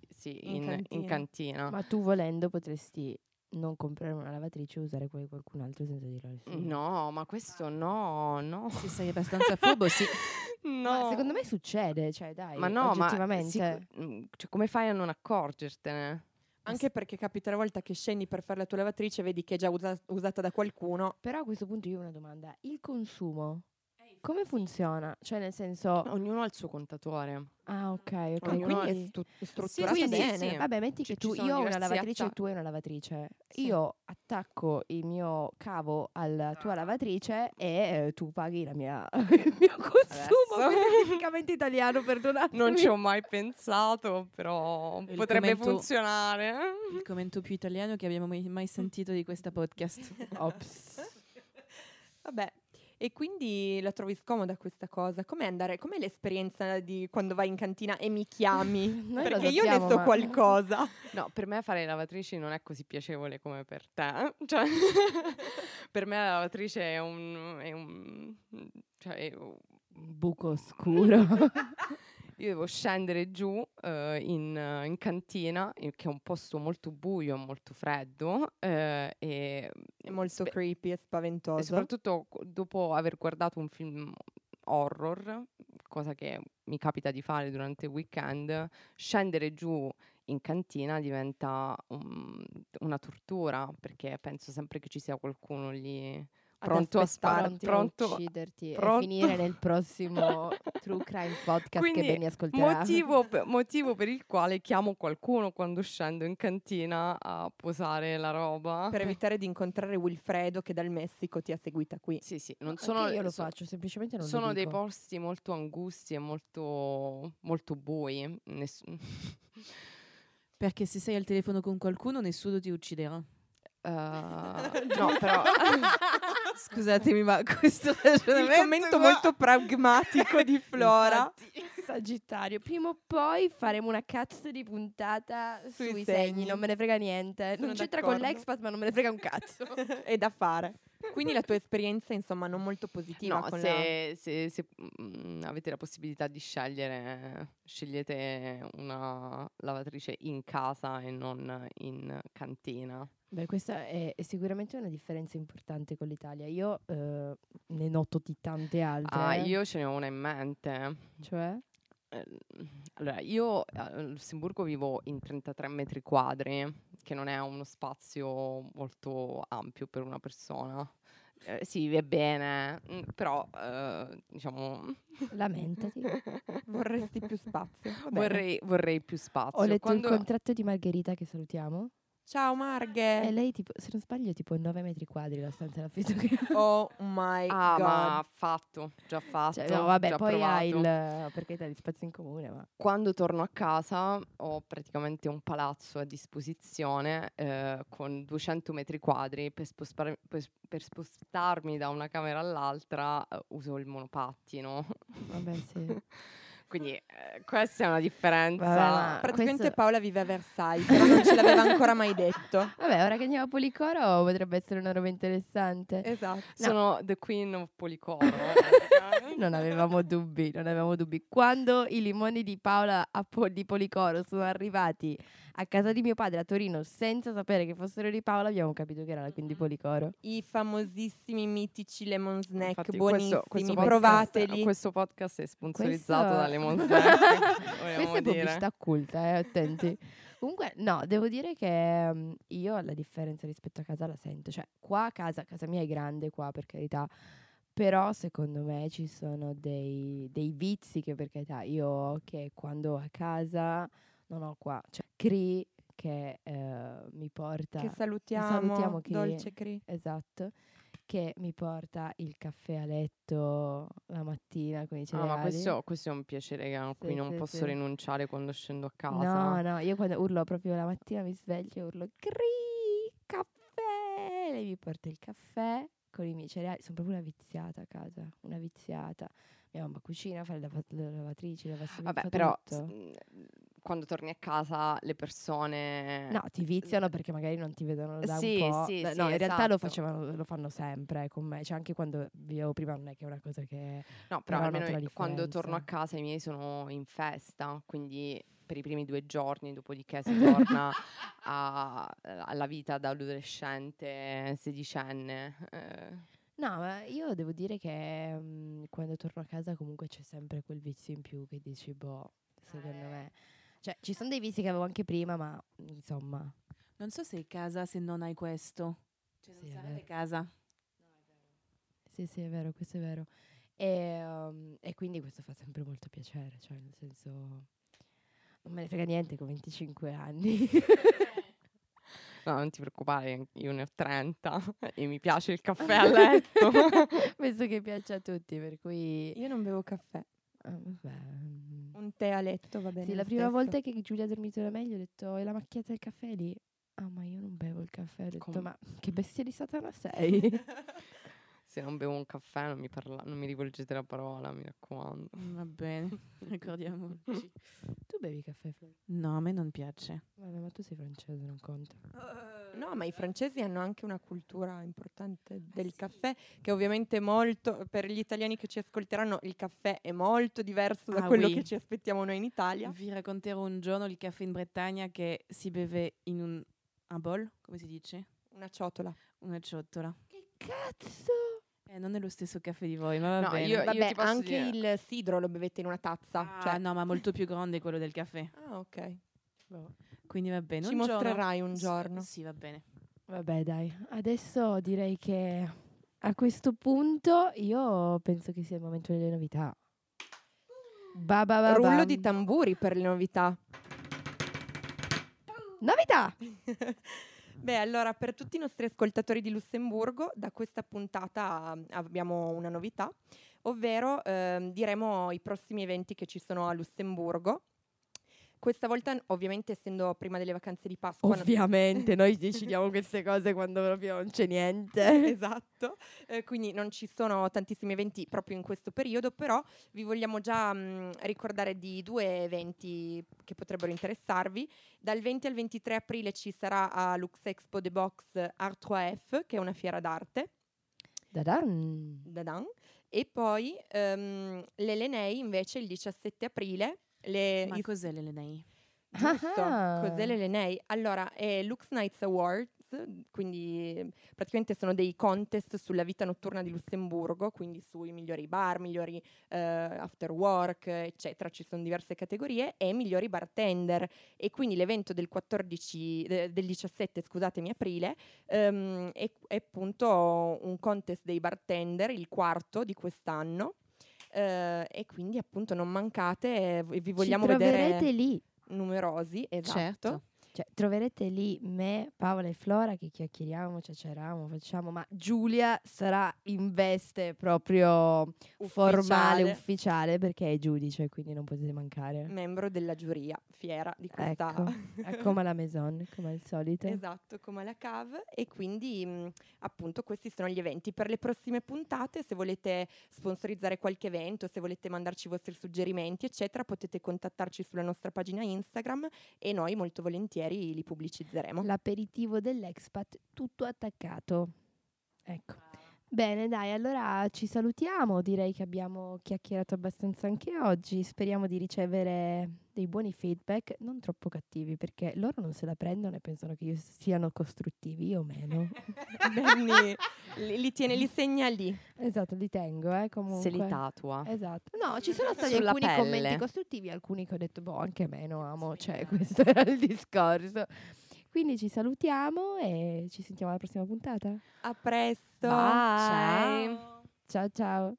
sì, In in, in cantina. cantina. Ma tu volendo potresti non comprare una lavatrice e usare quella di qualcun altro senza dirlo a nessuno. No, ma questo no, no. Se sei abbastanza furbo, sì. Ma no. secondo me succede, cioè dai, Ma no, ma oggettivamente. sicu- mm, cioè, come fai a non accorgertene? Anche perché capita la volta che scendi per fare la tua lavatrice, vedi che è già usa- usata da qualcuno. Però a questo punto io ho una domanda. Il consumo, come funziona? Cioè nel senso... Ognuno ha il suo contatore. Ah ok, ok. quindi Ognuno è quindi- stu- strutturata sì, sì, bene. sì. Vabbè, metti Ci- che tu, io ho una lavatrice e atta- tu hai una lavatrice. Sì. Io attacco il mio cavo alla tua lavatrice e eh, tu paghi la mia, il mio consumo. È tipicamente italiano, perdonatemi. Non ci ho mai pensato, però Il potrebbe commento- funzionare. Il commento più italiano che abbiamo mai, mai sentito di questa podcast. Ops. Vabbè. E quindi la trovi scomoda questa cosa? Com'è andare? Com'è l'esperienza di quando vai in cantina e mi chiami? Perché io ne so ma- qualcosa. No, per me fare le lavatrici non è così piacevole come per te. Cioè, per me la lavatrice è un... È un cioè, è un- Buco oscuro. Io devo scendere giù eh, in, eh, in cantina, in- che è un posto molto buio, molto freddo, eh, e È molto spe- creepy e E spaventoso. soprattutto co- dopo aver guardato un film horror, cosa che mi capita di fare durante il weekend, scendere giù in cantina diventa un- una tortura perché penso sempre che ci sia qualcuno lì pronto a sparare, Pronti a pronto. ucciderti pronto. e finire nel prossimo True Crime Podcast Quindi, che Benny ascolterà. Motivo, per- motivo per il quale chiamo qualcuno quando scendo in cantina a posare la roba. Per evitare di incontrare Wilfredo che dal Messico ti ha seguita qui. Sì, sì, non Anche sono io lo so- faccio, semplicemente non sono lo dei posti molto angusti e molto, molto bui. Ness- Perché se sei al telefono con qualcuno, nessuno ti ucciderà. Eh, no, però Scusatemi, ma questo Il ragionamento commento qua- molto pragmatico di Flora. Infatti. Sagittario, prima o poi faremo una cazzo di puntata Sui sui, segni. segni. non me ne frega niente. Sono non c'entra con d'accordo. l'expat, ma non me ne frega un cazzo. è da fare. Quindi la tua esperienza, insomma, non molto positiva No, con se, se- se, mm, avete la possibilità di scegliere, scegliete una lavatrice in casa e non in cantina. Beh, questa è, è sicuramente una differenza importante con l'Italia. Io eh, ne noto di tante altre. Ah, io ce ne ho una in mente. Cioè? Eh, Allora, io a Lussemburgo vivo in 33 metri quadri, che non è uno spazio molto ampio per una persona. Eh, si vive bene, mm, però eh, diciamo Lamentati. la... Vorresti più spazio? Vorrei, vorrei più spazio. Ho letto Quando- il contratto di Margherita che salutiamo. Ciao Marghe! E lei, tipo, se non sbaglio, tipo 9 metri quadri la stanza d'affitto che ha. Oh my Ah, god. ma fatto, già fatto. Cioè, no, vabbè, già poi ha il... provato. perché hai gli spazi in comune, ma... Quando torno a casa ho praticamente un palazzo a disposizione eh, con 200 metri quadri. Per, spostare- per- per spostarmi da una camera all'altra eh, uso il monopattino. Vabbè, sì. Quindi eh, questa è una differenza. Vabbè, ma- Praticamente questo- Paola vive a Versailles, però non ce l'aveva ancora mai detto. Vabbè, ora che andiamo a Policoro potrebbe essere una roba interessante. Esatto. Sono the queen of Policoro. Non avevamo dubbi, non avevamo dubbi. Quando i limoni di Paola a Po- di Policoro sono arrivati a casa di mio padre a Torino senza sapere che fossero di Paola, abbiamo capito che era la queen di Policoro. I famosissimi mitici lemon snack, Infatti, buonissimi, questo, questo podcast- provateli. Questo podcast è sponsorizzato Questo- da Lemon Snack. Questa è pubblicità occulta, eh, attenti. Comunque, no, devo dire che mm, io la differenza rispetto a casa la sento. Cioè, qua a casa, casa mia è grande qua, per carità. Però secondo me ci sono dei, dei vizi che per carità io ho che quando a casa non ho qua. Cioè, Cri che eh, mi porta... Che salutiamo, salutiamo che- Dolce Cri. Esatto. Che mi porta il caffè a letto la mattina con i Ah, cereali. ma questo, questo è un piacere che- a cui Sì, non sì, posso sì. rinunciare quando scendo a casa. No, no, io quando urlo proprio la mattina mi sveglio e urlo Cri, caffè! Lei mi porta il caffè con i miei cereali. Sono proprio una viziata a casa, una viziata. Mia mamma cucina, fa le, lava- le lavatrici, le lavastoviglie, Vabbè, però tutto. s- mh, quando torni a casa le persone... No, ti viziano perché magari non ti vedono da Sì, un po'. sì, Beh, sì, no, in realtà lo, esatto. facevano, lo fanno sempre eh, con me. Cioè, anche quando vivevo prima non è che è una cosa che... No, però almeno quando torno a casa i miei sono in festa, quindi per i primi due giorni, dopodiché si torna a- alla vita da adolescente, sedicenne. eh. No, ma io devo dire che mm, quando torno a casa comunque c'è sempre quel vizio in più che dici, boh, secondo me... Cioè, ci sono dei vizi che avevo anche prima, ma insomma... Non so se è casa se non hai questo. Cioè, non Sì, è sarebbe vero. casa. Sì, sì, è vero, questo è vero. E, um, e quindi questo fa sempre molto piacere, cioè nel senso... Non me ne frega niente con 25 anni. No, non ti preoccupare, io ne ho 30 e mi piace il caffè a letto. Penso che piaccia a tutti, per cui... Io non bevo caffè, ah, vabbè, mm. Un tè a letto va bene. Sì, la prima stesso. volta che Giulia ha dormito da me gli ho detto, e la macchietta del caffè lì? Ah, ma io non bevo il caffè. Ho detto, Com- ma che bestia di satana sei? Se non bevo un caffè non mi, parla- non mi rivolgete la parola, mi raccomando. Mm, Va bene, ricordiamoci. tu bevi caffè, Flor? No, a me non piace. Vabbè, ma tu sei francese, non conta. No, ma i francesi hanno anche una cultura importante del caffè, che ovviamente è molto, per gli italiani che ci ascolteranno, il caffè è molto diverso da Ah, quello oui. che ci aspettiamo noi in Italia. Vi racconterò un giorno il caffè in Bretagna che si beve in un, un bowl, come si dice? Una ciotola. Una ciotola. Che cazzo? Eh, non è lo stesso caffè di voi, ma va No, bene. io- Vabbè, posso anche dire- il sidro lo bevete in una tazza. Ah, cioè- no, ma molto più grande quello del caffè. Ah, ok. Quindi va bene. Ci un giorno- mostrerai un Sì, giorno. Sì, va bene. Vabbè, dai. Adesso direi che a questo punto io penso che sia il momento delle novità. Ba ba ba Rullo bam. di tamburi per le novità. Novità! Beh, allora, per tutti i nostri ascoltatori di Lussemburgo, da questa puntata mm, abbiamo una novità, ovvero ehm, diremo i prossimi eventi che ci sono a Lussemburgo. Questa volta, ovviamente, essendo prima delle vacanze di Pasqua, Ovviamente, noi decidiamo queste cose quando proprio non c'è niente. esatto, eh, quindi non ci sono tantissimi eventi proprio in questo periodo, però vi vogliamo già mh, ricordare di due eventi che potrebbero interessarvi. Dal 20 al 23 aprile ci sarà a Lux Expo The Box Art 3F, che è una fiera d'arte. Da-dan. da-dan. E poi ehm, l'Elenei invece il 17 aprile. Le, Ma i- cos'è l'Elenei? Giusto, Ah. cos'è l'Elenei? Allora, è Lux Nights Awards, quindi praticamente sono dei contest sulla vita notturna di Lussemburgo, quindi sui migliori bar, migliori eh, after work, eccetera, ci sono diverse categorie, e migliori bartender. E quindi l'evento del 14, de- del 17, scusatemi, aprile, ehm, è, è appunto un contest dei bartender, il quarto di quest'anno. Eh, e quindi appunto non mancate, eh, vi vogliamo Ci vedere lì. numerosi, esatto. Certo. Cioè, troverete lì me, Paola e Flora che chiacchieriamo, chiacchieriamo, facciamo, ma Giulia sarà in veste proprio formale, Ufficiale. ufficiale, perché è giudice, quindi non potete mancare. membro della giuria fiera di questa Ecco, come la Maison, come al solito. Esatto, come alla cave e quindi mh, appunto questi sono gli eventi. Per le prossime puntate, se volete sponsorizzare qualche evento, se volete mandarci i vostri suggerimenti, eccetera, potete contattarci sulla nostra pagina Instagram e noi molto volentieri li pubblicizzeremo. L'aperitivo dell'expat tutto attaccato. Ecco. Bene, dai, allora ci salutiamo. Direi che abbiamo chiacchierato abbastanza anche oggi. Speriamo di ricevere dei buoni feedback, non troppo cattivi, perché loro non se la prendono e pensano che io siano costruttivi, io meno. Benny li, li tiene, li segna lì. esatto, li tengo, eh, comunque. Se li tatua. Esatto. No, ci sono stati Sulla alcuni pelle. commenti costruttivi, alcuni che ho detto, boh, anche meno amo, cioè questo era il discorso. Quindi ci salutiamo e ci sentiamo alla prossima puntata. A presto. Bye. Ciao. Ciao ciao.